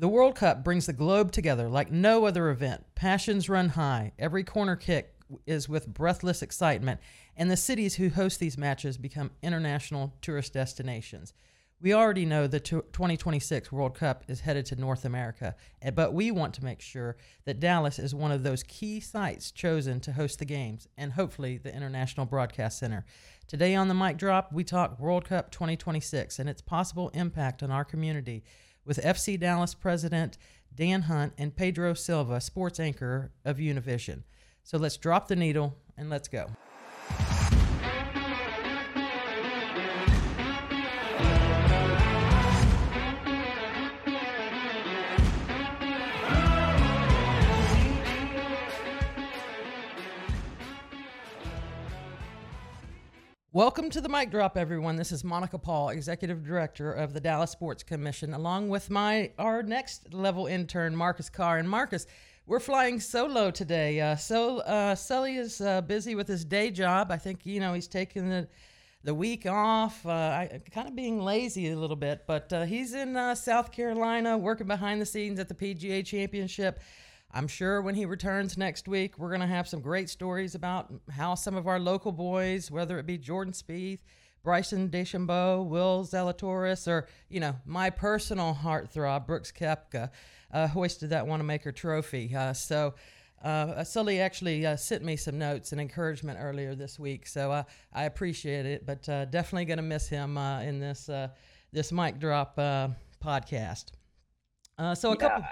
The World Cup brings the globe together like no other event. Passions run high. Every corner kick is with breathless excitement, and the cities who host these matches become international tourist destinations. We already know the 2026 World Cup is headed to North America, eh, but we want to make sure that Dallas is one of those key sites chosen to host the games and hopefully the International Broadcast Center. Today on the Mic Drop, we talk World Cup 2026 and its possible impact on our community with FC Dallas president Dan Hunt and Pedro Silva, sports anchor of Univision. So let's drop the needle and let's go. Welcome to the mic drop, everyone. This is Monica Paul, Executive Director of the Dallas Sports Commission, along with my our next level intern, Marcus Carr. And Marcus, we're flying solo today. Uh, so uh, Sully is uh, busy with his day job. I think you know he's taking the the week off, uh, I, kind of being lazy a little bit, but uh, he's in uh, South Carolina working behind the scenes at the PGA Championship. I'm sure when he returns next week, we're going to have some great stories about how some of our local boys, whether it be Jordan Spieth, Bryson DeChambeau, Will Zalatoris, or, you know, my personal heartthrob, Brooks Koepka, uh, hoisted that Wanamaker trophy. Uh, so, uh, Sully actually uh, sent me some notes and encouragement earlier this week, so uh, I appreciate it. But uh, definitely going to miss him uh, in this uh, this mic drop podcast. so a yeah. couple.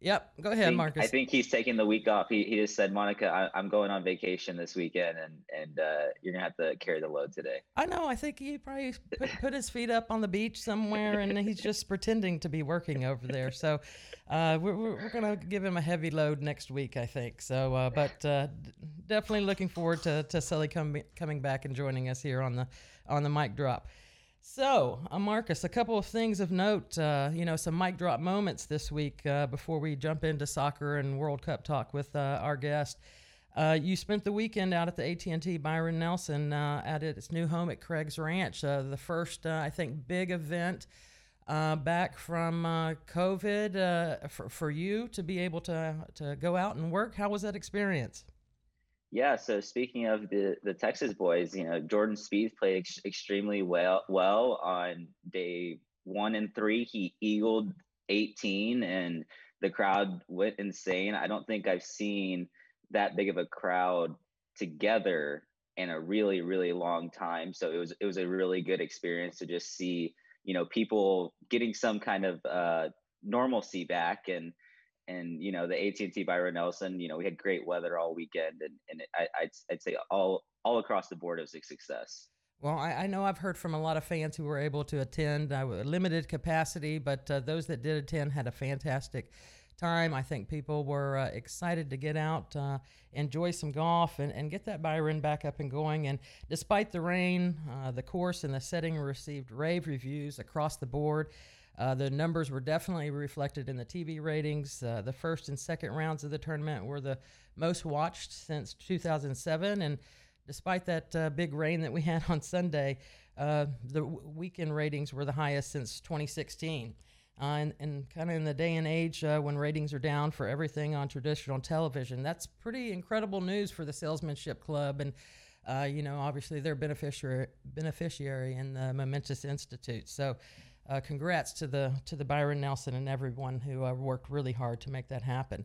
Yep. Go ahead, I think, Marcus. I think he's taking the week off. He, he just said, Monica, I, am going on vacation this weekend, and and uh, you're gonna have to carry the load today. I know. I think he probably put, put his feet up on the beach somewhere, and he's just pretending to be working over there. So uh, we're we're gonna give him a heavy load next week, I think. So, uh, but uh, definitely looking forward to to Sully coming coming back and joining us here on the on the mic drop. So, uh, Marcus, a couple of things of note. Uh, you know, some mic drop moments this week uh, before we jump into soccer and World Cup talk with uh, our guest. Uh, you spent the weekend out at the AT&T Byron Nelson uh, at its new home at Craig's Ranch. the first, I think, big event back from COVID for, for you to be able to to go out and work. How was that experience? Yeah. So speaking of the the Texas boys, you know Jordan Spieth played ex- extremely well well on day one and three. He eagled 18, and the crowd went insane. I don't think I've seen that big of a crowd together in a really really long time. So it was it was a really good experience to just see you know people getting some kind of uh, normalcy back and and you know the AT&T Byron Nelson, you know we had great weather all weekend, and and I, I'd I'd say all all across the board it was a success. Well, I, I know I've heard from a lot of fans who were able to attend. I limited capacity, but uh, those that did attend had a fantastic time. I think people were uh, excited to get out, uh, enjoy some golf, and, and get that Byron back up and going. And despite the rain, uh, the course and the setting received rave reviews across the board. Uh, the numbers were definitely reflected in the TV ratings. Uh, the first and second rounds of the tournament were the most watched since 2007. And despite that uh, big rain that we had on Sunday, uh, the w- weekend ratings were the highest since 2016. Uh, and, and kind of in the day and age uh, when ratings are down for everything on traditional television, that's pretty incredible news for the Salesmanship Club. And uh, you know, obviously they're beneficiary beneficiary in the Momentous Institute. So uh, congrats to the to the Byron Nelson and everyone who uh, worked really hard to make that happen.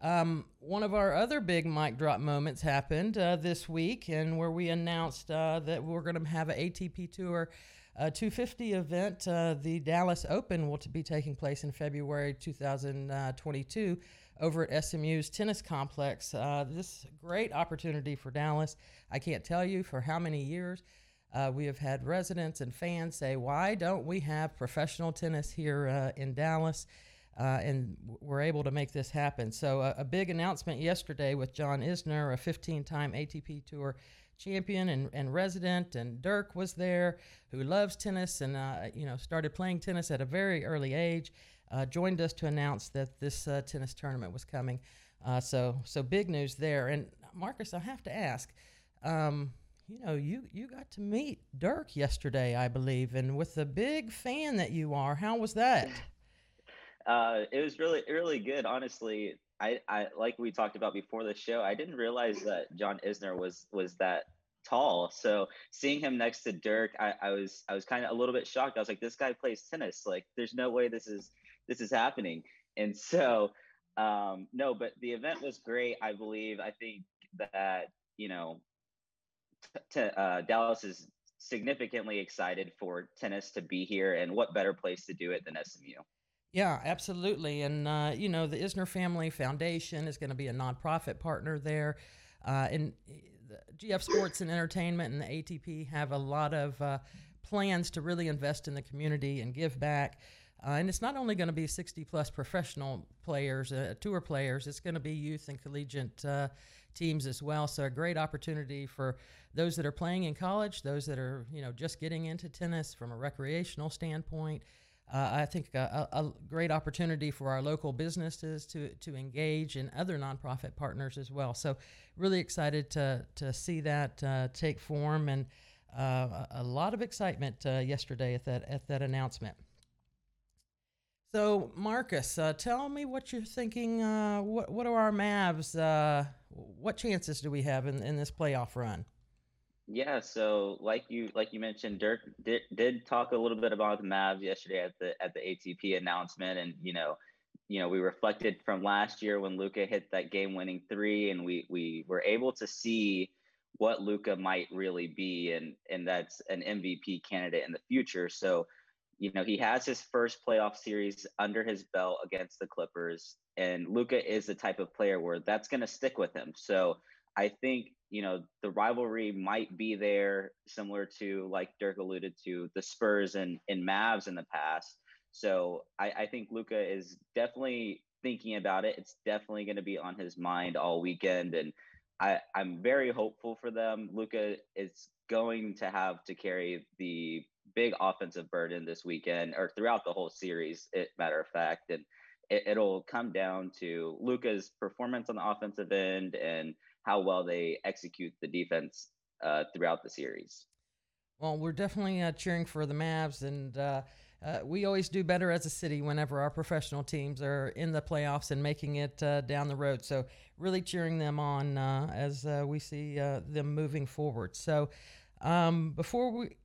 Um, one of our other big mic drop moments happened uh, this week, and where we announced uh, that we're going to have an ATP Tour uh, 250 event. Uh, the Dallas Open will be taking place in February 2022 over at SMU's tennis complex. this great opportunity for Dallas. I can't tell you for how many years. Uh, we have had residents and fans say, why don't we have professional tennis here uh, in Dallas? Uh, and we're able to make this happen. So, uh, a big announcement yesterday with John Isner, a 15 time ATP Tour champion and, and resident, and Dirk was there, who loves tennis and uh, you know started playing tennis at a very early age. Uh, joined us to announce that this tennis tournament was coming. so, so big news there. And Marcus, I have to ask. Um, you know, you you got to meet Dirk yesterday, I believe, and with the big fan that you are, how was that? uh, it was really really good. Honestly, I, I like we talked about before the show. I didn't realize that John Isner was was that tall. So seeing him next to Dirk, I, I was I was kind of a little bit shocked. I was like, this guy plays tennis. Like, there's no way this is this is happening. And so um, no, but the event was great. I believe. I think that you know, uh, Dallas is significantly excited for tennis to be here, and what better place to do it than SMU? Yeah, absolutely. And, uh, you know, the Isner Family Foundation is going to be a nonprofit partner there. Uh, and GF Sports and Entertainment and the ATP have a lot of uh, plans to really invest in the community and give back. Uh, and it's not only going to be 60 plus professional players, uh, tour players, it's going to be youth and collegiate uh, teams as well. So a great opportunity for those that are playing in college, those that are you know just getting into tennis from a recreational standpoint. Uh, I think a, a, great opportunity for our local businesses to to engage and other nonprofit partners as well. So really excited to to see that uh, take form and uh, a lot of excitement uh, yesterday at that at that announcement. So, Marcus, uh, tell me what you're thinking. Uh, what what are our Mavs? What chances do we have in, in this playoff run? Yeah, so like you like you mentioned, Dirk did, did talk a little bit about the Mavs yesterday at the at the ATP announcement, and you know, you know, we reflected from last year when Luka hit that game-winning three, and we we were able to see what Luka might really be, and and that's an MVP candidate in the future. So you know, he has his first playoff series under his belt against the Clippers, and Luka is the type of player where that's going to stick with him. So I think you know the rivalry might be there, similar to like Dirk alluded to the Spurs and and Mavs in the past. So I, I think Luka is definitely thinking about it. It's definitely going to be on his mind all weekend, and I I'm very hopeful for them. Luka is going to have to carry the big offensive burden this weekend or throughout the whole series, it, matter of fact. And it, will come down to Luka's performance on the offensive end and how well they execute the defense uh, throughout the series. Well, we're definitely uh, cheering for the Mavs, and uh, uh we always do better as a city whenever our professional teams are in the playoffs and making it uh, down the road. So, really cheering them on uh, as we see them moving forward. So, um, before we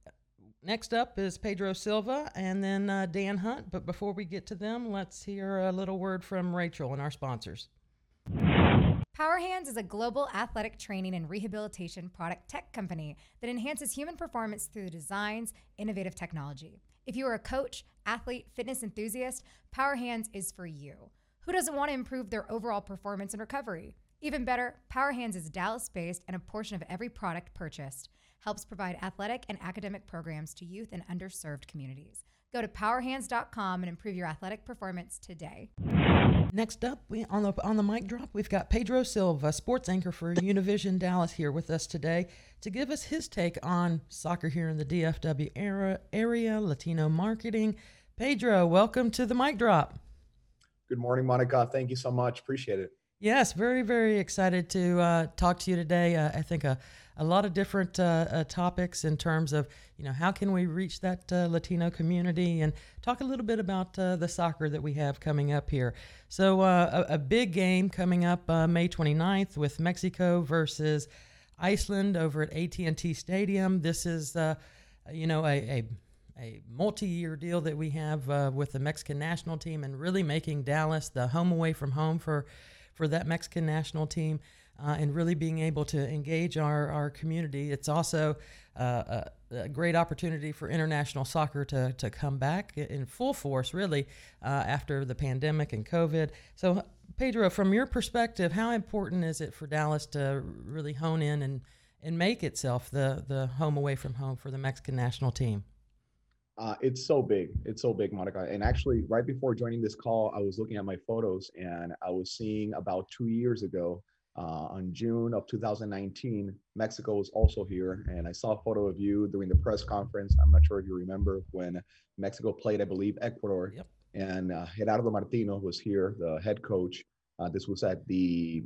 Next up is Pedro Silva and then uh, Dan Hunt. But before we get to them, let's hear a little word from Rachel and our sponsors. Power Hands is a global athletic training and rehabilitation product tech company that enhances human performance through designs, innovative technology. If you are a coach, athlete, fitness enthusiast, Power Hands is for you. Who doesn't want to improve their overall performance and recovery? Even better, Power Hands is Dallas based and a portion of every product purchased helps provide athletic and academic programs to youth and underserved communities. Go to powerhands.com and improve your athletic performance today. Next up, we on the on the mic drop, we've got Pedro Silva, sports anchor for Univision Dallas, here with us today to give us his take on soccer here in the DFW era, area, Latino marketing. Pedro, welcome to the mic drop. Good morning, Monica. Thank you so much. Appreciate it. Yes, very very excited to uh, talk to you today. Uh, I think a a lot of different uh, uh, topics in terms of you know how can we reach that uh, Latino community and talk a little bit about uh, the soccer that we have coming up here. So a, a, big game coming up May 29th with Mexico versus Iceland over at AT&T Stadium. This is you know a, a a multi-year deal that we have with the Mexican national team and really making Dallas the home away from home for for that Mexican national team uh, and really being able to engage our, our community. It's also uh, a, a, great opportunity for international soccer to, to come back in full force, really, uh, after the pandemic and COVID. So, Pedro, from your perspective, how important is it for Dallas to really hone in and, and make itself the, the home away from home for the Mexican national team? Uh, it's so big. It's so big, Monica. And actually, right before joining this call, I was looking at my photos and I was seeing about two years ago uh, on June of 2019, Mexico was also here, and I saw a photo of you during the press conference. I'm not sure if you remember when Mexico played, I believe, Ecuador, yep. and uh, Gerardo Martino was here, the head coach. Uh, this was at the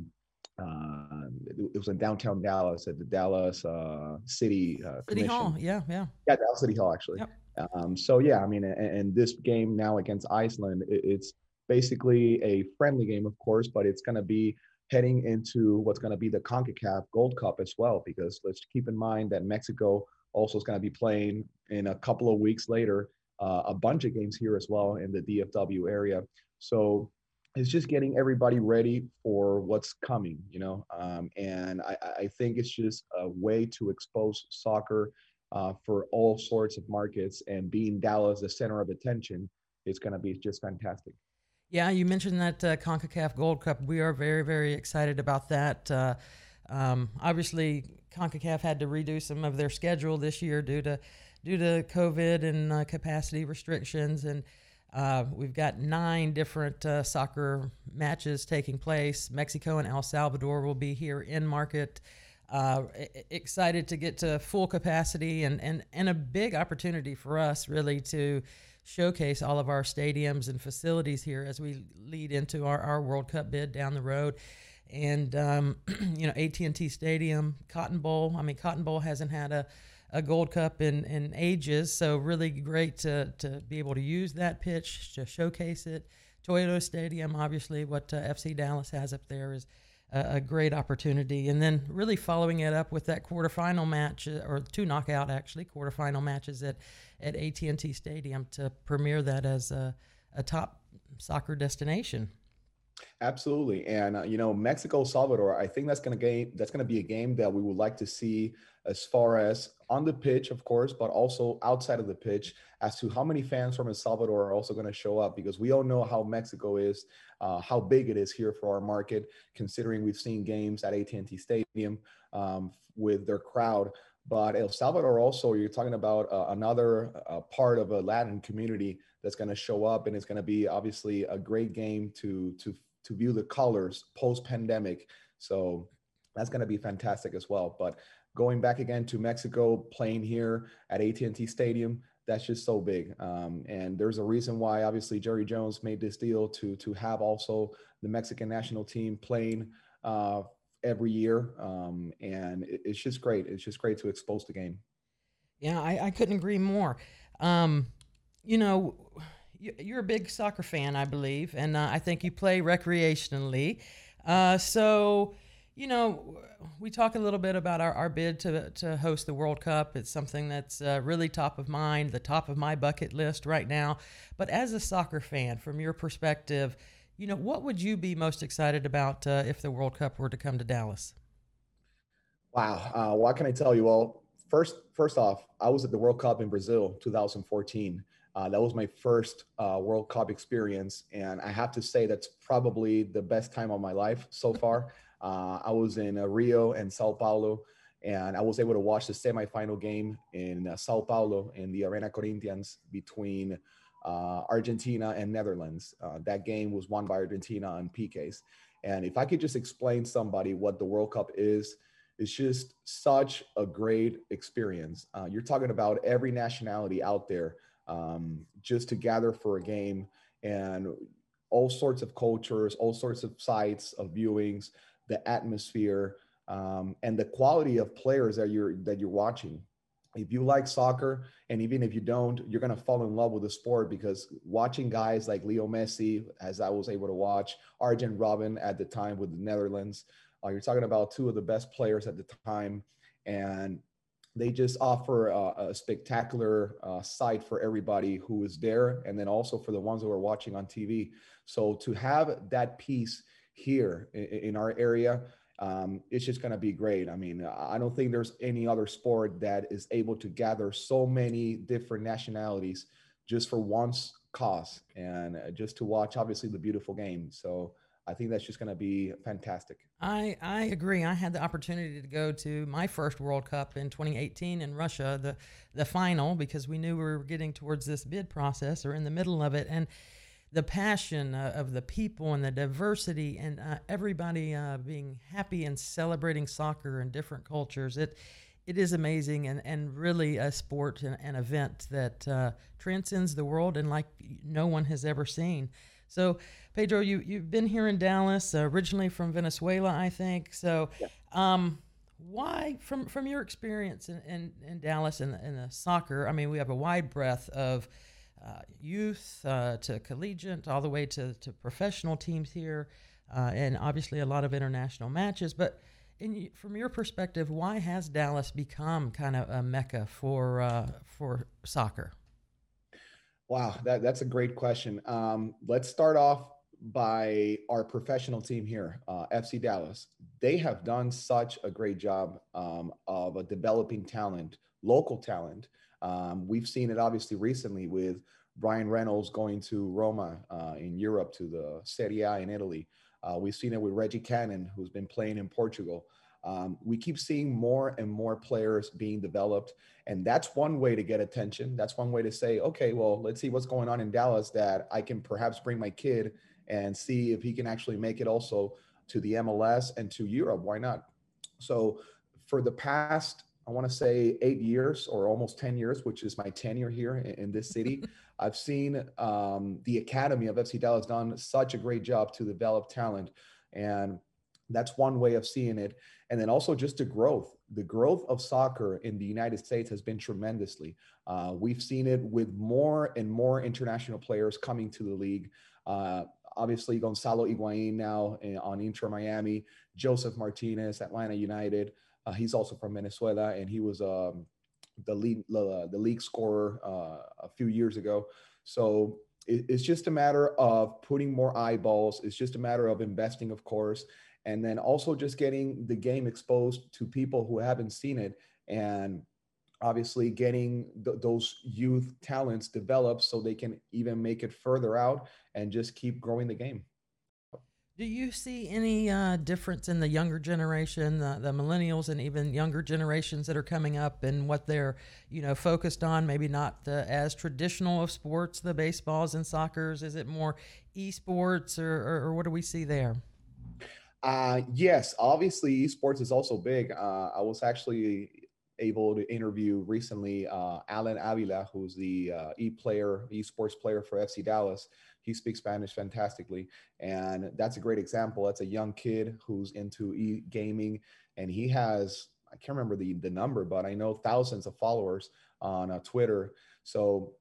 uh, it was in downtown Dallas at the Dallas uh, City uh, City Hall. Yeah, yeah, yeah, Dallas City Hall actually. Yep. Um, so yeah, I mean, and, and, this game now against Iceland, it, it's basically a friendly game, of course, but it's going to be heading into what's going to be the CONCACAF Gold Cup as well, because let's keep in mind that Mexico also is going to be playing in a couple of weeks later uh, a bunch of games here as well in the DFW area. So it's just getting everybody ready for what's coming, you know. Um, and I, I, think it's just a way to expose soccer uh, for all sorts of markets. And being Dallas the center of attention is going to be just fantastic. Yeah, you mentioned that uh, CONCACAF Gold Cup. We are very, very excited about that. Uh, um, obviously, CONCACAF had to redo some of their schedule this year due to due to COVID and uh, capacity restrictions, and uh, we've got nine different uh, soccer matches taking place. Mexico and El Salvador will be here in market. Uh, excited to get to full capacity and, and, and a big opportunity for us really to showcase all of our stadiums and facilities here as we lead into our, our World Cup bid down the road. And um, you know, AT&T Stadium, Cotton Bowl. I mean, Cotton Bowl hasn't had a a Gold Cup in, in ages. So really great to, to be able to use that pitch to showcase it. Toyota Stadium, obviously, what uh, FC Dallas has up there is a, great opportunity. And then really following it up with that quarterfinal match, uh, or two knockout actually quarterfinal matches at at AT&T Stadium to premiere that as a, a top soccer destination. Absolutely, and uh, you know Mexico Salvador. I think that's gonna game. That's gonna be a game that we would like to see as far as on the pitch, of course, but also outside of the pitch, as to how many fans from El Salvador are also going to show up, because we all know how Mexico is, uh, how big it is here for our market, considering we've seen games at AT&T Stadium um, with their crowd. But El Salvador also, you're talking about uh, another uh, part of a Latin community that's going to show up, and it's going to be obviously a great game to to to view the colors post pandemic. So that's going to be fantastic as well. But going back again to Mexico, playing here at AT&T Stadium, that's just so big. Um, and there's a reason why, obviously, Jerry Jones made this deal to to have also the Mexican national team playing uh, every year. Um, and it, it's just great. It's just great to expose the game. Yeah, I, I couldn't agree more. Um, you know, you're a big soccer fan, I believe, and uh, I think you play recreationally. Uh, so you know, we talk a little bit about our, our bid to, to host the World Cup. It's something that's uh, really top of mind, the top of my bucket list right now. But as a soccer fan, from your perspective, you know, what would you be most excited about uh, if the World Cup were to come to Dallas? Wow, uh, what can I tell you? Well, first, first off, I was at the World Cup in Brazil, 2014. Uh, that was my first uh, World Cup experience, and I have to say that's probably the best time of my life so far. Uh, I was in uh, Rio and Sao Paulo, and I was able to watch the semifinal game in uh, Sao Paulo in the Arena Corinthians between uh, Argentina and Netherlands. That game was won by Argentina on PKs. And if I could just explain somebody what the World Cup is, it's just such a great experience. Uh, you're talking about every nationality out there um, just to gather for a game and all sorts of cultures, all sorts of sites of viewings the atmosphere, um, and the quality of players that you're that you're watching. If you like soccer, and even if you don't, you're gonna fall in love with the sport because watching guys like Leo Messi, as I was able to watch, Arjen Robben at the time with the Netherlands, uh, you're talking about two of the best players at the time, and they just offer a, a spectacular uh, sight for everybody who is there, and then also for the ones who are watching on TV. So to have that piece here in, in our area, um, it's just going to be great. I mean, I don't think there's any other sport that is able to gather so many different nationalities just for once cause and uh, just to watch obviously the beautiful game. So I think that's just going to be fantastic. I, I agree. I had the opportunity to go to my first World Cup in 2018 in Russia, the the final, because we knew we were getting towards this bid process or in the middle of it, and the passion uh, of the people and the diversity and uh, everybody uh, being happy and celebrating soccer and different cultures. It it is amazing and, and really a sport and an event that uh, transcends the world and like no one has ever seen. So, Pedro, you you've been here in Dallas, uh, originally from Venezuela, I think. So, um, why, from from your experience in, in, in Dallas and in, in the soccer? I mean, we have a wide breadth of uh, youth uh, to collegiate, all the way to, to professional teams here, uh, and obviously a lot of international matches. But in, from your perspective, why has Dallas become kind of a mecca for uh, for soccer? Wow, that, that's a great question. Um, let's start off by our professional team here, uh, FC Dallas. They have done such a great job um, of developing talent, local talent. Um, we've seen it obviously recently with Bryan Reynolds going to Roma uh, in Europe to the Serie A in Italy. Uh, we've seen it with Reggie Cannon, who's been playing in Portugal. Um, we keep seeing more and more players being developed. And that's one way to get attention. That's one way to say, okay, well, let's see what's going on in Dallas that I can perhaps bring my kid and see if he can actually make it also to the MLS and to Europe. Why not? So for the past, I want to say eight years or almost 10 years, which is my tenure here in, in this city, I've seen um, the Academy of FC Dallas done such a great job to develop talent. And that's one way of seeing it. And then also just the growth. The growth of soccer in the United States has been tremendously. Uh, we've seen it with more and more international players coming to the league. Uh, obviously, Gonzalo Higuain now eh, on Inter Miami, Josef Martinez, Atlanta United. Uh, he's also from Venezuela, and he was um, the lead the, the league scorer uh, a few years ago. So it's just a matter of putting more eyeballs. It's just a matter of investing, of course, and then also just getting the game exposed to people who haven't seen it and obviously getting th- those youth talents developed so they can even make it further out and just keep growing the game do you see any uh, difference in the younger generation, the, the, millennials, and even younger generations that are coming up, and what they're, you know, focused on? Maybe not the, as traditional of sports, the baseballs and soccer's. Is it more esports, or, or, or what do we see there? Uh, yes, obviously esports is also big. Uh, I was actually able to interview recently uh, Alan Avila, who's the uh, e-player, esports player for FC Dallas. He speaks Spanish fantastically, and that's a great example. That's a young kid who's into e-gaming, and he has I can't remember the the number, but I know thousands of followers on uh, Twitter. So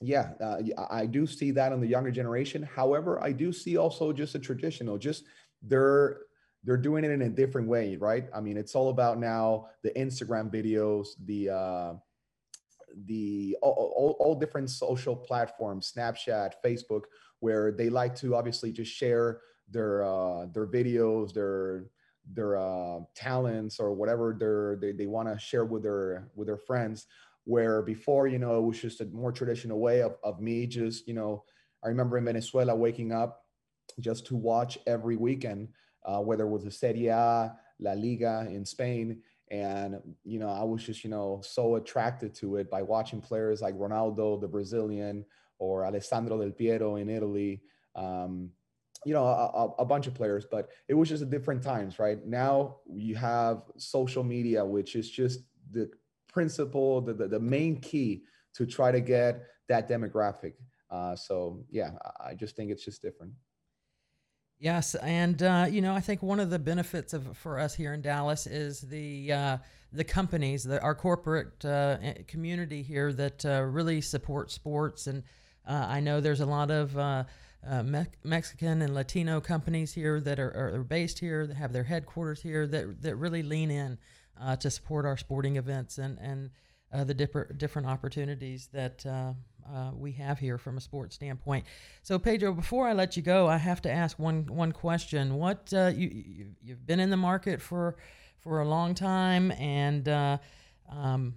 yeah, uh, I do see that in the younger generation. However, I do see also just a traditional, just they're they're doing it in a different way, right? I mean, it's all about now the Instagram videos, the uh, the all, all, all different social platforms, Snapchat, Facebook, where they like to obviously just share their uh, their videos, their their uh, talents or whatever they're, they they want to share with their with their friends. Where before, you know, it was just a more traditional way of of me just, you know, I remember in Venezuela waking up just to watch every weekend, uh, whether it was the Serie A, La Liga in Spain. And, you know, I was just, you know, so attracted to it by watching players like Ronaldo, the Brazilian, or Alessandro Del Piero in Italy. Um, you know, a, a, bunch of players, but it was just a different times, right? Now you have social media, which is just the principle, the, the, the main key to try to get that demographic. Uh, so yeah, I just think it's just different. Yes, and uh, you know, I think one of the benefits of for us here in Dallas is the uh, the companies, the, our corporate uh, community here that uh, really support sports, and uh, I know there's a lot of uh, Me- Mexican and Latino companies here that are, are, based here, that have their headquarters here, that that really lean in to support our sporting events and and the different different opportunities that uh, we have here from a sports standpoint. So, Pedro, before I let you go, I have to ask one one question. What uh, you you've been in the market for for a long time and uh, um,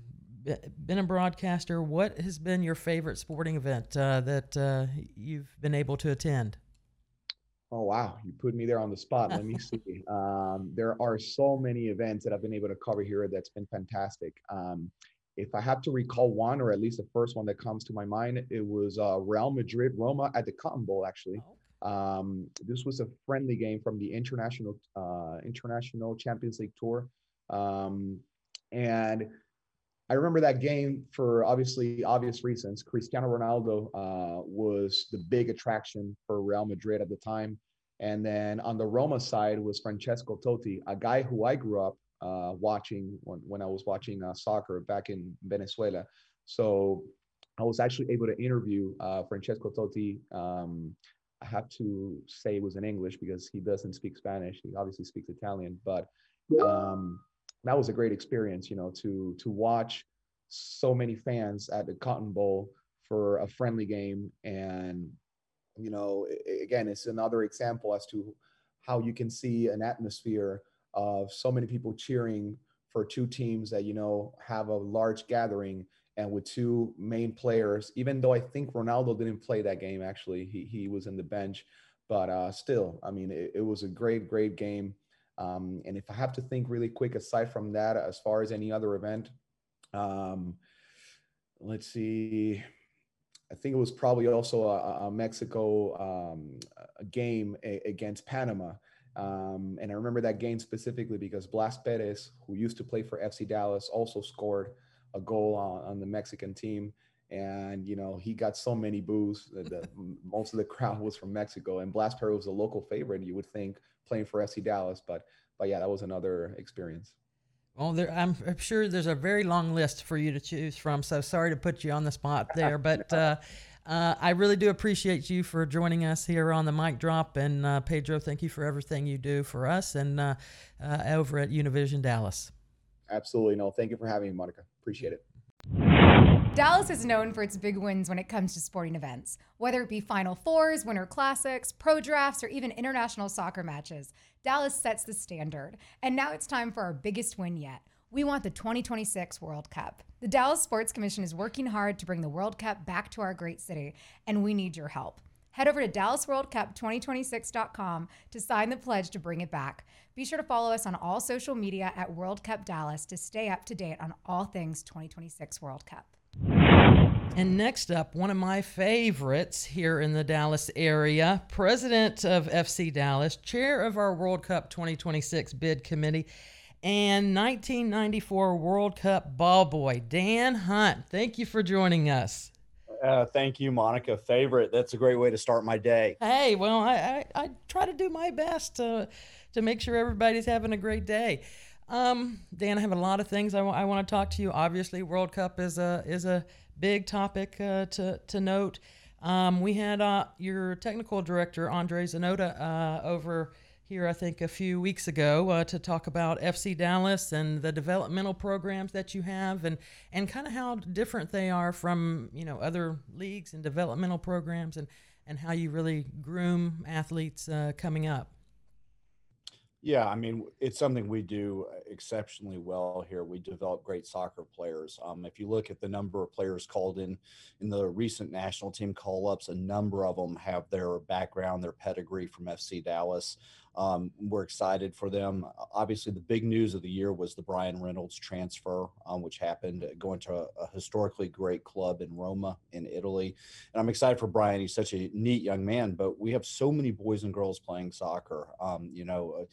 been a broadcaster. What has been your favorite sporting event uh, that uh, you've been able to attend? Oh wow, you put me there on the spot. Let me see. Um, there are so many events that I've been able to cover here that's been fantastic. Um, if I have to recall one, or at least the first one that comes to my mind, it was uh, Real Madrid Roma at the Cotton Bowl. Actually, oh. um, this was a friendly game from the international uh, international Champions League tour, um, and I remember that game for obviously obvious reasons. Cristiano Ronaldo uh, was the big attraction for Real Madrid at the time. And then on the Roma side was Francesco Totti, a guy who I grew up uh, watching when, when I was watching uh, soccer back in Venezuela. So I was actually able to interview uh, Francesco Totti. Um, I have to say it was in English because he doesn't speak Spanish. He obviously speaks Italian, but um, that was a great experience. You know, to to watch so many fans at the Cotton Bowl for a friendly game, and you know, again, it's another example as to how you can see an atmosphere of so many people cheering for two teams that you know have a large gathering and with two main players even though i think ronaldo didn't play that game actually. He, he was in the bench. But uh, still i mean it, it, was a great great game. Um, and if i have to think really quick aside from that as far as any other event um, let's see. I think it was probably also a, a mexico um, a game a, against panama um, and I remember that game specifically because Blas Perez, who used to play for FC Dallas, also scored a goal on, on the Mexican team. And, you know, he got so many boos that the, most of the crowd was from Mexico. And Blas Perez was a local favorite, you would think, playing for FC Dallas. But, but yeah, that was another experience. Well, there, I'm, I'm, sure there's a very long list for you to choose from. So sorry to put you on the spot there, but uh, uh, I really do appreciate you for joining us here on the mic drop. And uh, Pedro, thank you for everything you do for us and uh, uh over at Univision Dallas. Absolutely. No, thank you for having me, Monica. Appreciate it. Dallas is known for its big wins when it comes to sporting events, whether it be Final Fours, Winter Classics, pro drafts, or even international soccer matches. Dallas sets the standard. And now it's time for our biggest win yet we want the 2026 World Cup. The Dallas Sports Commission is working hard to bring the World Cup back to our great city, and we need your help. Head over to DallasWorldCup2026.com to sign the pledge to bring it back. Be sure to follow us on all social media at World Cup Dallas to stay up to date on all things 2026 World Cup. And next up, one of my favorites here in the Dallas area, president of FC Dallas, chair of our World Cup 2026 bid committee, and 1994 World Cup ball boy, Dan Hunt. Thank you for joining us. Uh, thank you, Monica. Favorite. That's a great way to start my day. Hey, well, I, I, I try to do my best to, to make sure everybody's having a great day. Um, Dan, I have a lot of things I, w- I want to talk to you. Obviously, World Cup is a is a big topic uh, to to note. Um, we had uh, your technical director Andre Zanotta uh, over here, I think, a few weeks ago uh, to talk about FC Dallas and the developmental programs that you have, and and kind of how different they are from you know other leagues and developmental programs, and and how you really groom athletes uh, coming up. Yeah, I mean, it's something we do exceptionally well here. We develop great soccer players. Um, if you look at the number of players called in in the recent national team call ups, a number of them have their background, their pedigree from FC Dallas. Um, we're excited for them. Obviously, the big news of the year was the Bryan Reynolds transfer, um, which happened uh, going to a, a, historically great club in Roma in Italy. And I'm excited for Bryan. He's such a neat young man, but we have so many boys and girls playing soccer. Um, you know, uh,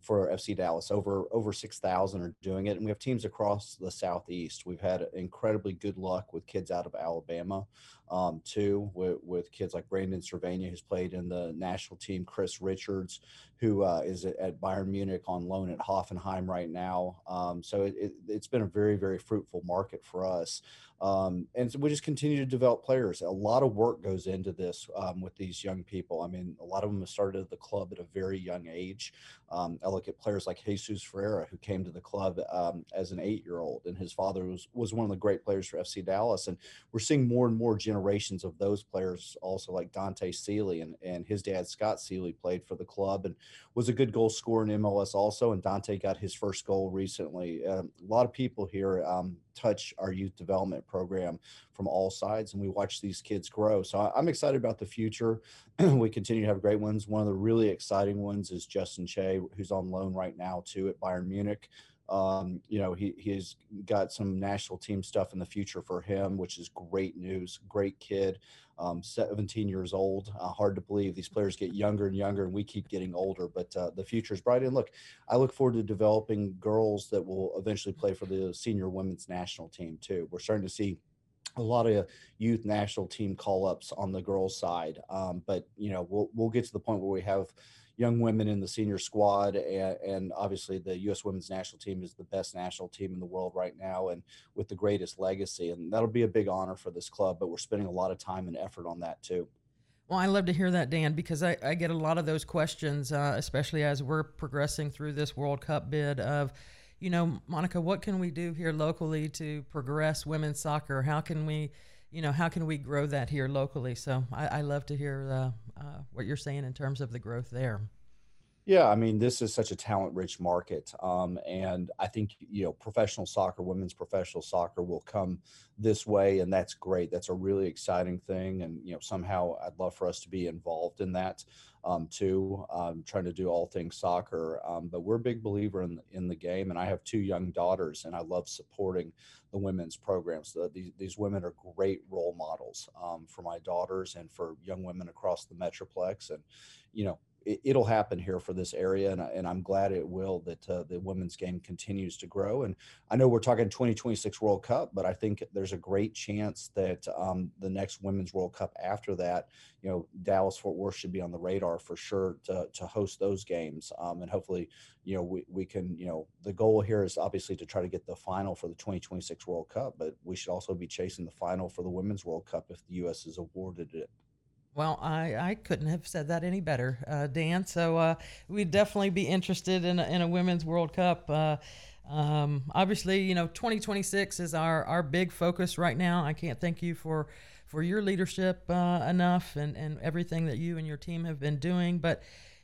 for FC Dallas. Over over six thousand are doing it, and we have teams across the southeast. We've had incredibly good luck with kids out of Alabama, um, too, with, with kids like Brandon Servania, who's played in the national team. Chris Richards, who uh, is at Bayern Munich on loan at Hoffenheim right now. Um, so it, it, it's been a very very fruitful market for us. Um, and so we just continue to develop players. A lot of work goes into this um, with these young people. I mean, a lot of them have started at the club at a very young age. Um, I look at players like Jesus Ferreira, who came to the club um, as an eight-year-old, and his father was was one of the great players for FC Dallas. And we're seeing more and more generations of those players, also like Dante Sealy, and and his dad Scott Sealy played for the club and was a good goal scorer in MLS also. And Dante got his first goal recently. Um, a lot of people here um, touch our youth development program from all sides, and we watch these kids grow. So I'm excited about the future. we continue to have great ones. One of the really exciting ones is Justin Che, who's on loan right now too at Bayern Munich. Um, you know, he he's got some national team stuff in the future for him, which is great news. Great kid, um, 17 years old. Uh, hard to believe these players get younger and younger, and we keep getting older. But uh, the future is bright. And look, I look forward to developing girls that will eventually play for the senior women's national team too. We're starting to see a lot of youth national team call ups on the girls side. Um, but you know, we'll we'll get to the point where we have young women in the senior squad, and, and, obviously the U.S. Women's National Team is the best national team in the world right now, and with the greatest legacy, and that'll be a big honor for this club. But we're spending a lot of time and effort on that too. Well, I love to hear that, Dan, because I, I get a lot of those questions, uh, especially as we're progressing through this World Cup bid of, you know, Monica, what can we do here locally to progress women's soccer? How can we, you know, how can we grow that here locally? So I, I love to hear uh, uh, what you're saying in terms of the growth there. Yeah, I mean, this is such a talent-rich market, um, and I think you know, professional soccer, women's professional soccer, will come this way, and that's great. That's a really exciting thing, and you know, somehow I'd love for us to be involved in that um, too. Um, trying to do all things soccer, um, but we're a big believer in in the game, and I have two young daughters, and I love supporting the women's programs. The, these these women are great role models um, for my daughters and for young women across the metroplex, and you know it, will happen here for this area, and, and I'm glad it will that uh, the women's game continues to grow. And I know we're talking 2026 World Cup, but I think there's a great chance that um, the next Women's World Cup after that, you know, Dallas Fort Worth should be on the radar for sure to, to host those games. Um, and hopefully, you know, we, we can, you know, the goal here is obviously to try to get the final for the 2026 World Cup, but we should also be chasing the final for the Women's World Cup if the U.S. is awarded it. Well, I, I couldn't have said that any better, uh, Dan. So uh, we'd definitely be interested in a, in a women's World Cup. Uh, um, obviously, you know, 2026 is our, our big focus right now. I can't thank you for for your leadership uh, enough and, and everything that you and your team have been doing. But,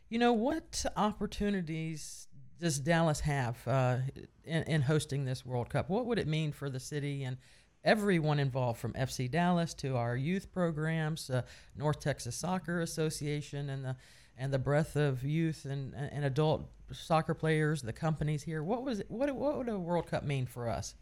you know, what opportunities does Dallas have uh, in, in hosting this World Cup? What would it mean for the city and everyone involved from FC Dallas to our youth programs, uh, North Texas Soccer Association, and the and the breadth of youth and, and adult soccer players, the companies here. What was it, what what would a World Cup mean for us?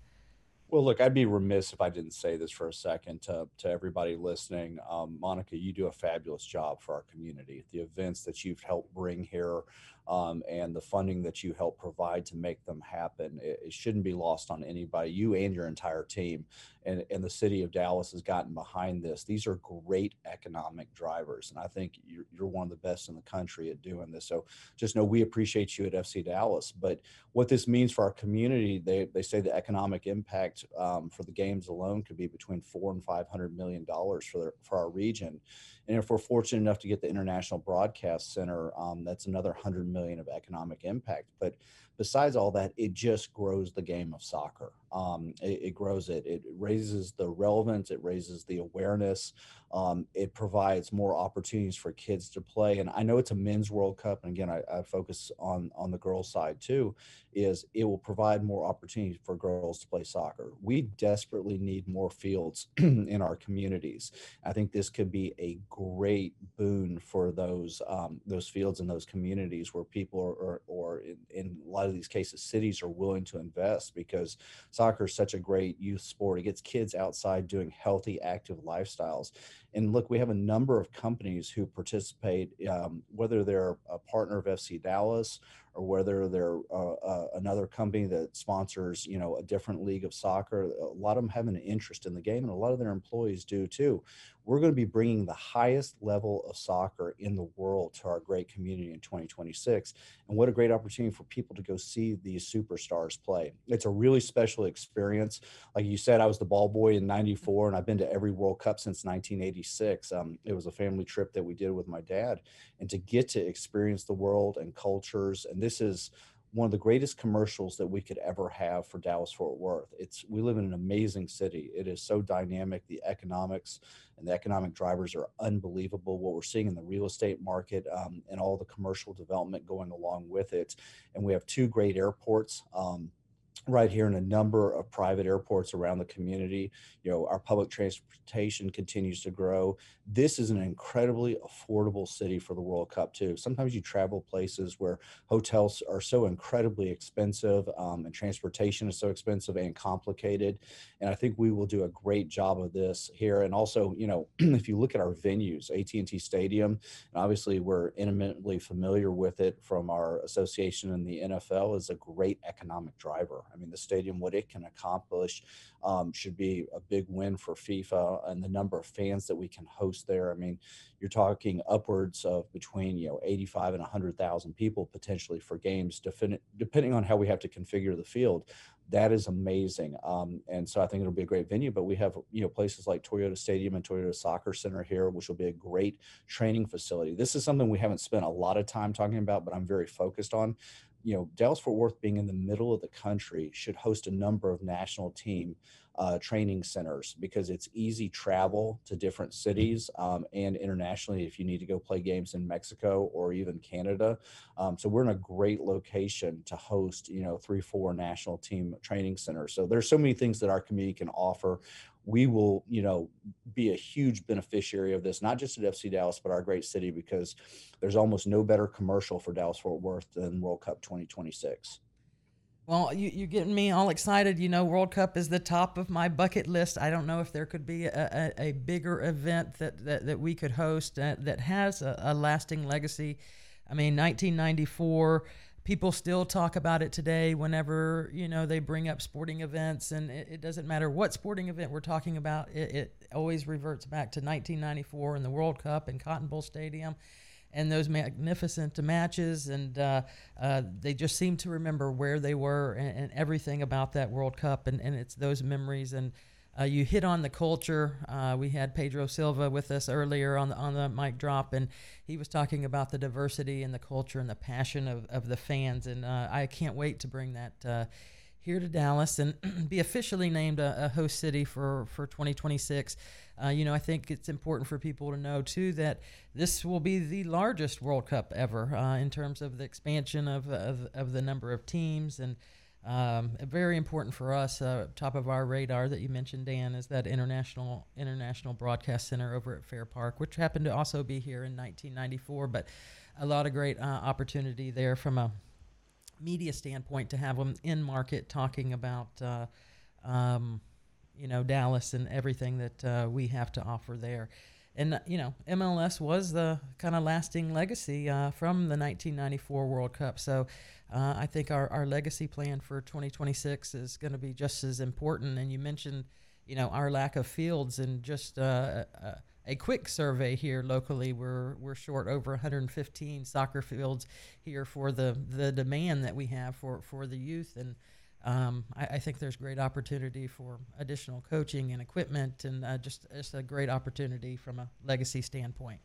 Well, look, I'd be remiss if I didn't say this for a second to, to everybody listening. Um, Monica, you do a fabulous job for our community. The events that you've helped bring here um, and the funding that you help provide to make them happen. It, it, shouldn't be lost on anybody, you and your entire team. And, and the city of Dallas has gotten behind this. These are great economic drivers. And I think you're, you're one of the best in the country at doing this. So just know we appreciate you at FC Dallas. But what this means for our community, they, they say the economic impact um, for the games alone could be between four and five hundred million dollars for for our region. And if we're fortunate enough to get the International Broadcast Center, um, that's another 100 million of economic impact. But besides all that, it just grows the game of soccer. Um, it, it, grows it. It raises the relevance. It raises the awareness. Um, it provides more opportunities for kids to play. And I know it's a men's World Cup, and again, I, I focus on on the girls' side too. Is it will provide more opportunities for girls to play soccer. We desperately need more fields in our communities. I think this could be a great boon for those um, those fields in those communities where people are, or, or in, in a lot of these cases, cities are willing to invest because soccer is such a great youth sport. It gets kids outside doing healthy, active lifestyles. And look, we have a number of companies who participate, um, whether they're a partner of FC Dallas or whether they're uh, uh, another company that sponsors, you know, a different league of soccer. A lot of them have an interest in the game, and a lot of their employees do too. We're going to be bringing the highest level of soccer in the world to our great community in 2026. And what a great opportunity for people to go see these superstars play. It's a really special experience. Like you said, I was the ball boy in 94, and I've been to every World Cup since 1986. Um, it was a family trip that we did with my dad. And to get to experience the world and cultures and this is one of the greatest commercials that we could ever have for Dallas Fort Worth. It's we live in an amazing city. It is so dynamic. The economics and the economic drivers are unbelievable. What we're seeing in the real estate market um, and all the commercial development going along with it. And we have two great airports. Um, right here in a number of private airports around the community. You know, our public transportation continues to grow. This is an incredibly affordable city for the World Cup too. Sometimes you travel places where hotels are so incredibly expensive um, and transportation is so expensive and complicated. And I think we will do a great job of this here. And also, you know, if you look at our venues, AT&T Stadium, and obviously we're intimately familiar with it from our association in the NFL, is a great economic driver. I mean, the stadium, what it can accomplish, um, should be a big win for FIFA and the number of fans that we can host there. I mean, you're talking upwards of between you know 85 and 100,000 people potentially for games, depending on how we have to configure the field that is amazing. Um, and so I think it'll be a great venue. But we have you know places like Toyota Stadium and Toyota Soccer Center here, which will be a great training facility. This is something we haven't spent a lot of time talking about, but I'm very focused on. You know, Dallas Fort Worth being in the middle of the country should host a number of national team uh, training centers because it's easy travel to different cities um, and internationally if you need to go play games in Mexico or even Canada. Um, so we're in a great location to host, you know, three, four national team training centers. So there's so many things that our community can offer. We will, you know, be a huge beneficiary of this, not just at FC Dallas, but our great city, because there's almost no better commercial for Dallas Fort Worth than World Cup 2026. Well, you, you're getting me all excited. You know, World Cup is the top of my bucket list. I don't know if there could be a, a, a bigger event that, that, that we could host that, that has a, a lasting legacy. I mean, 1994, people still talk about it today whenever, you know, they bring up sporting events. And it, it doesn't matter what sporting event we're talking about, it, it always reverts back to 1994 and the World Cup in Cotton Bowl Stadium and those magnificent matches, and uh, uh, they just seem to remember where they were and, and, everything about that World Cup, and, and it's those memories. And uh, you hit on the culture. Uh, we had Pedro Silva with us earlier on the on the mic drop, and he was talking about the diversity and the culture and the passion of, of the fans. And uh, I can't wait to bring that uh, here to Dallas and be officially named a, a, host city for, for 2026. Uh, you know, I think it's important for people to know too that this will be the largest World Cup ever uh, in terms of the expansion of, of, of the number of teams and. Um, very important for us, uh, top of our radar that you mentioned, Dan, is that international international broadcast center over at Fair Park, which happened to also be here in 1994. But a lot of great uh, opportunity there from a media standpoint to have them in market talking about uh, um, you know Dallas and everything that uh, we have to offer there. And you know MLS was the kind of lasting legacy uh, from the 1994 World Cup. So uh, I think our, our legacy plan for 2026 is going to be just as important. And you mentioned you know our lack of fields and just uh, uh, a quick survey here locally, we're we're short over 115 soccer fields here for the the demand that we have for for the youth, and um, I, I, think there's great opportunity for additional coaching and equipment, and uh, just just a great opportunity from a legacy standpoint.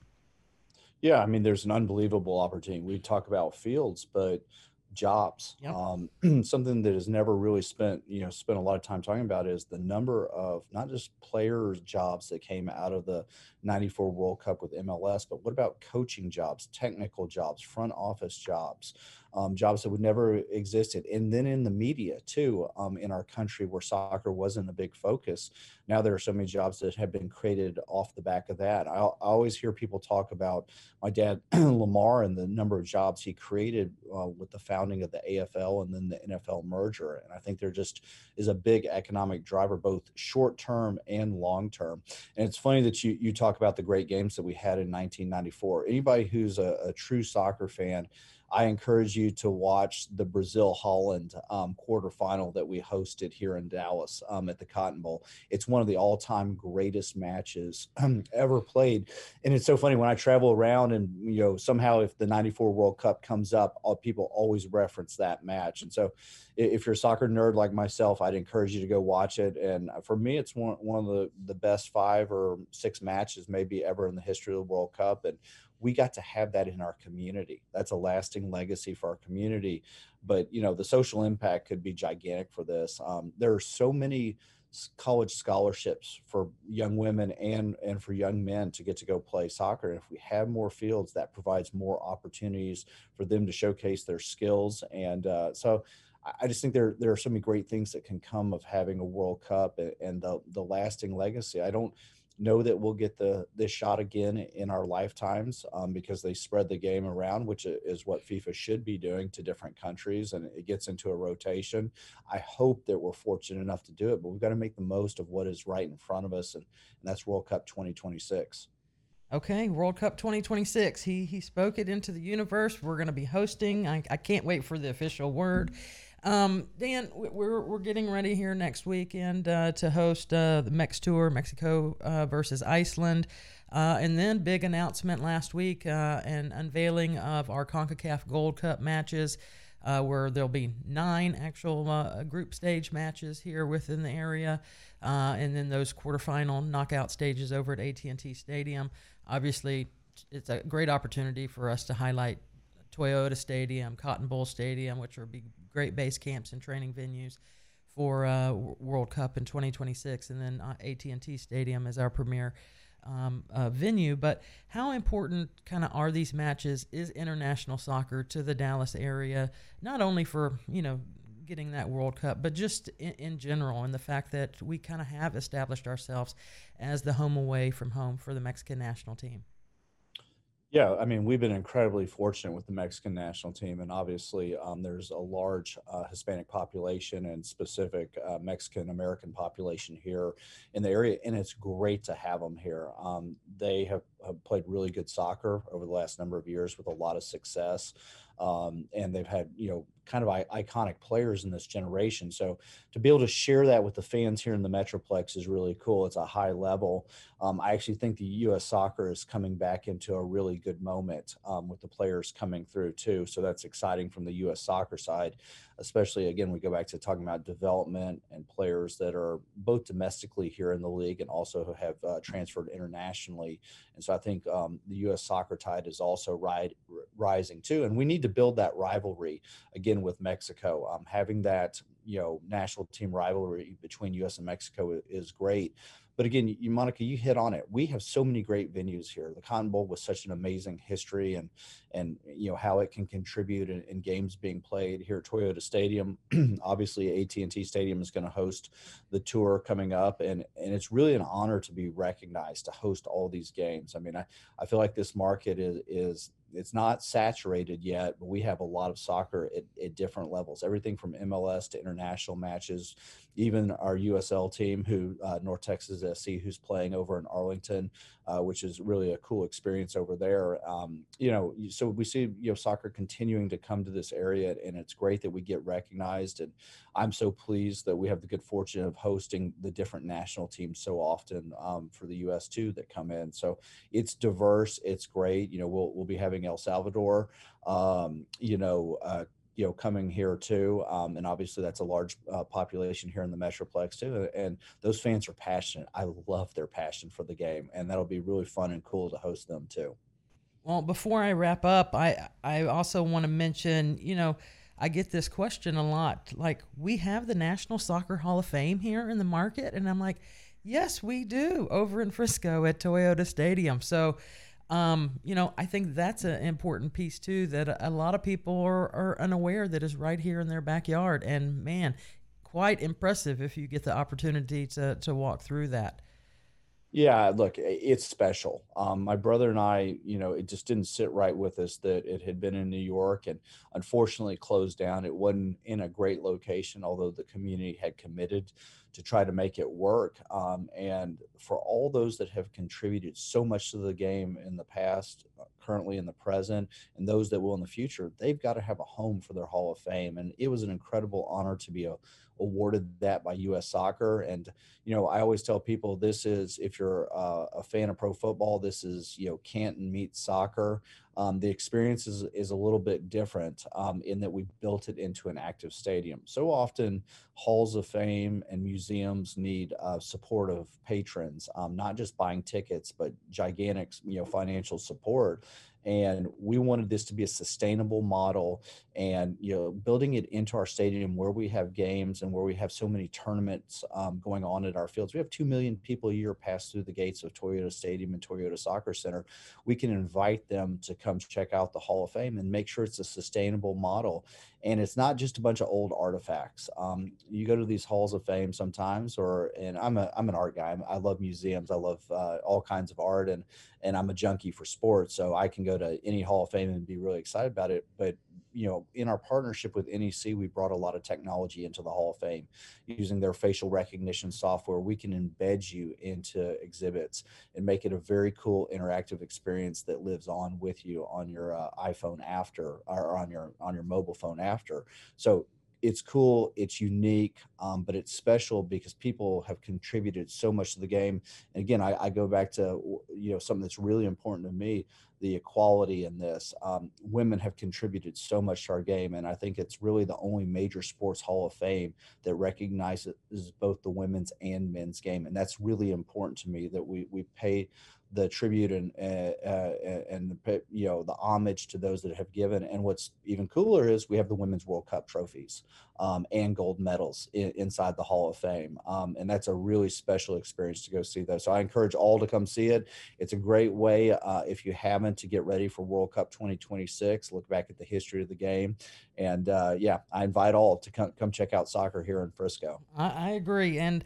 Yeah, I mean, there's an unbelievable opportunity. We talk about fields, but jobs. Yep. Um, something that is never really spent, you know, spent a lot of time talking about is the number of not just players' jobs that came out of the 94 World Cup with MLS, but what about coaching jobs, technical jobs, front office jobs, um, jobs that would never existed. And then in the media too, um, in our country where soccer wasn't a big focus, now there are so many jobs that have been created off the back of that. I, I always hear people talk about my dad Lamar and the number of jobs he created uh, with the founding of the AFL and then the NFL merger. And I think there just is a big economic driver, both short term and long term. And it's funny that you you talk about the great games that we had in 1994. Anybody who's a, a true soccer fan I encourage you to watch the Brazil Holland um, quarterfinal that we hosted here in Dallas um, at the Cotton Bowl. It's one of the all time greatest matches ever played. And it's so funny when I travel around and, you know, somehow if the 94 World Cup comes up, all, people always reference that match. And so if you're a soccer nerd like myself, I'd encourage you to go watch it. And for me, it's one, one of the, the best five or six matches maybe ever in the history of the World Cup. And we got to have that in our community. That's a lasting legacy for our community. But you know, the social impact could be gigantic for this. Um, there are so many college scholarships for young women and and for young men to get to go play soccer. And if we have more fields, that provides more opportunities for them to showcase their skills. And uh, so. I just think there there are so many great things that can come of having a World Cup and, and the the lasting legacy. I don't know that we'll get the this shot again in our lifetimes um, because they spread the game around, which is what FIFA should be doing to different countries, and it gets into a rotation. I hope that we're fortunate enough to do it, but we've got to make the most of what is right in front of us, and, and that's World Cup 2026. Okay, World Cup 2026. He he spoke it into the universe. We're going to be hosting. I, I can't wait for the official word. Um, Dan, we're, we're getting ready here next weekend uh, to host uh, the Mex Tour, Mexico uh, versus Iceland. Uh, and then big announcement last week uh, and unveiling of our CONCACAF Gold Cup matches. Uh, where there'll be nine actual group stage matches here within the area, and then those quarterfinal knockout stages over at AT&T Stadium. Obviously, it's a great opportunity for us to highlight Toyota Stadium, Cotton Bowl Stadium, which are big, great base camps and training venues for uh, World Cup in 2026, and then uh, AT&T Stadium is our premier um, uh, venue. But how important kind of are these matches? Is international soccer to the Dallas area not only for you know getting that World Cup, but just in, in general, and the fact that we kind of have established ourselves as the home away from home for the Mexican national team. Yeah, I mean, we've been incredibly fortunate with the Mexican national team, and obviously, um, there's a large uh, Hispanic population and specific uh, Mexican American population here in the area, and it's great to have them here. Um, they have, have, played really good soccer over the last number of years with a lot of success um, and they've had you know kind of iconic players in this generation. So to be able to share that with the fans here in the Metroplex is really cool. It's a high level. Um, I actually think the U.S. soccer is coming back into a really good moment um, with the players coming through too. So that's exciting from the U.S. soccer side, especially again we go back to talking about development and players that are both domestically here in the league and also have uh, transferred internationally. And so I think um, the U.S. soccer tide is also rising too, and we need to to build that rivalry again with Mexico. Um, having that you know national team rivalry between U.S. and Mexico is great. But again, you, Monica, you hit on it. We have so many great venues here. The Cotton Bowl was such an amazing history, and and you know how it can contribute in, in games being played here at Toyota Stadium. Obviously, AT and T Stadium is going to host the tour coming up, and and it's really an honor to be recognized to host all these games. I mean, I I feel like this market is is it's not saturated yet, but we have a lot of soccer at, at, different levels, everything from MLS to international matches, even our USL team, who uh, North Texas SC, who's playing over in Arlington, uh, which is really a cool experience over there. Um, you know, so we see you know soccer continuing to come to this area, and it's great that we get recognized. And I'm so pleased that we have the good fortune of hosting the different national teams so often um, for the U.S. too that come in. So it's diverse, it's great. You know, we'll we'll be having El Salvador. Um, you know, uh, you know coming here too um, and obviously that's a large uh, population here in the metroplex too and those fans are passionate i love their passion for the game and that'll be really fun and cool to host them too well before i wrap up i i also want to mention you know I get this question a lot. Like, we have the National Soccer Hall of Fame here in the market. And I'm like, yes, we do over in Frisco at Toyota Stadium. So, um, you know, I think that's an important piece too that a, lot of people are, are unaware that is right here in their backyard. And man, quite impressive if you get the opportunity to, to walk through that. Yeah, look, it's special. Um, my brother and I, you know, it just didn't sit right with us that it had been in New York and unfortunately closed down. It wasn't in a great location, although the community had committed to try to make it work. Um, and for all those that have contributed so much to the game in the past, uh, currently in the present, and those that will in the future, they've got to have a home for their Hall of Fame. And it was an incredible honor to be a, awarded that by U.S. Soccer. And you know, I always tell people this is if you're uh, a fan of pro football, this is you know Canton meets soccer. Um, the experience is, is a little bit different um, in that we built it into an active stadium. So often, halls of fame and museums need uh, support of patrons, um, not just buying tickets, but gigantic, you know, financial support and we wanted this to be a sustainable model and you know building it into our stadium where we have games and where we have so many tournaments um, going on at our fields. We have 2 million people a year pass through the gates of toyota stadium and toyota soccer center. We can invite them to come check out the hall of fame and make sure it's a sustainable model and it's not just a bunch of old artifacts. Um, you go to these halls of fame sometimes, or and I'm a I'm an art guy. i love museums. I love uh, all kinds of art, and and I'm a junkie for sports. So I can go to any hall of fame and be really excited about it. But you know, in our partnership with NEC, we brought a lot of technology into the Hall of Fame using their facial recognition software. We can embed you into exhibits and make it a very cool interactive experience that lives on with you on your uh, iPhone after or on your on your mobile phone after. So it's cool, it's unique, um, but it's special because people have contributed so much to the game. And again, I, I go back to you know something that's really important to me the equality in this. Um, women have contributed so much to our game, and I think it's really the only major sports hall of fame that recognizes both the women's and men's game, and that's really important to me that we we pay the tribute and uh, and the, you know the homage to those that have given. And what's even cooler is we have the Women's World Cup trophies um, and gold medals in, inside the Hall of Fame, um, and that's a really special experience to go see those. So I encourage all to come see it. It's a great way uh, if you haven't to get ready for World Cup 2026. Look back at the history of the game, and uh, yeah, I invite all to come come check out soccer here in Frisco. I, I agree, and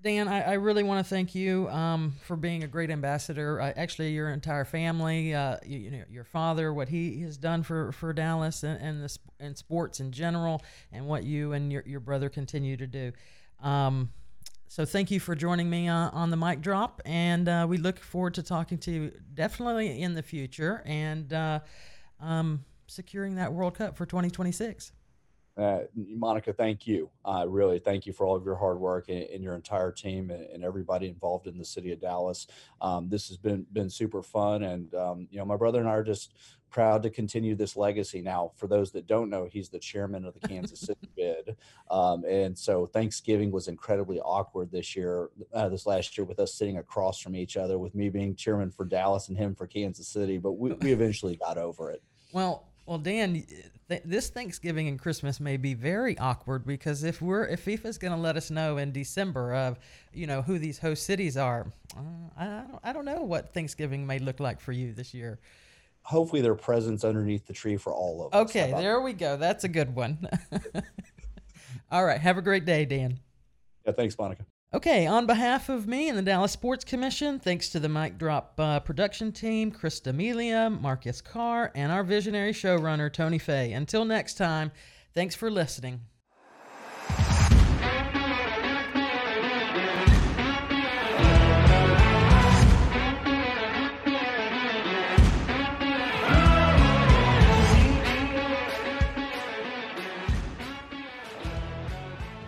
Dan, I, I really want to thank you um, for being a great ambassador. Uh, actually, your entire family, uh, you, you, know, your father, what he has done for, for Dallas and, and, the, and sports in general, and what you and your, your brother continue to do. Um, so, thank you for joining me uh, on the mic drop, and uh, we look forward to talking to you definitely in the future and uh, um, securing that World Cup for 2026. Uh, Monica, thank you. Uh, really, thank you for all of your hard work and, and your entire team and, and, everybody involved in the city of Dallas. Um, this has been been super fun, and um, you know, my brother and I are just proud to continue this legacy. Now, for those that don't know, he's the chairman of the Kansas City bid, um, and so Thanksgiving was incredibly awkward this year, uh, this last year, with us sitting across from each other, with me being chairman for Dallas and him for Kansas City. But we, we eventually got over it. Well, well, Dan, th- this Thanksgiving and Christmas may be very awkward because if we're if FIFA's going to let us know in December of you know who these host cities are, uh, I don't I don't know what Thanksgiving may look like for you this year. Hopefully, there are presents underneath the tree for all of us. Okay, there we go. That's a good one. all right, have a great day, Dan. Yeah, thanks, Monica. Okay, on behalf of me and the Dallas Sports Commission, thanks to the Mic Drop uh, production team, Chris D'Amelia, Marcus Carr, and our visionary showrunner, Tony Fay. Until next time, thanks for listening.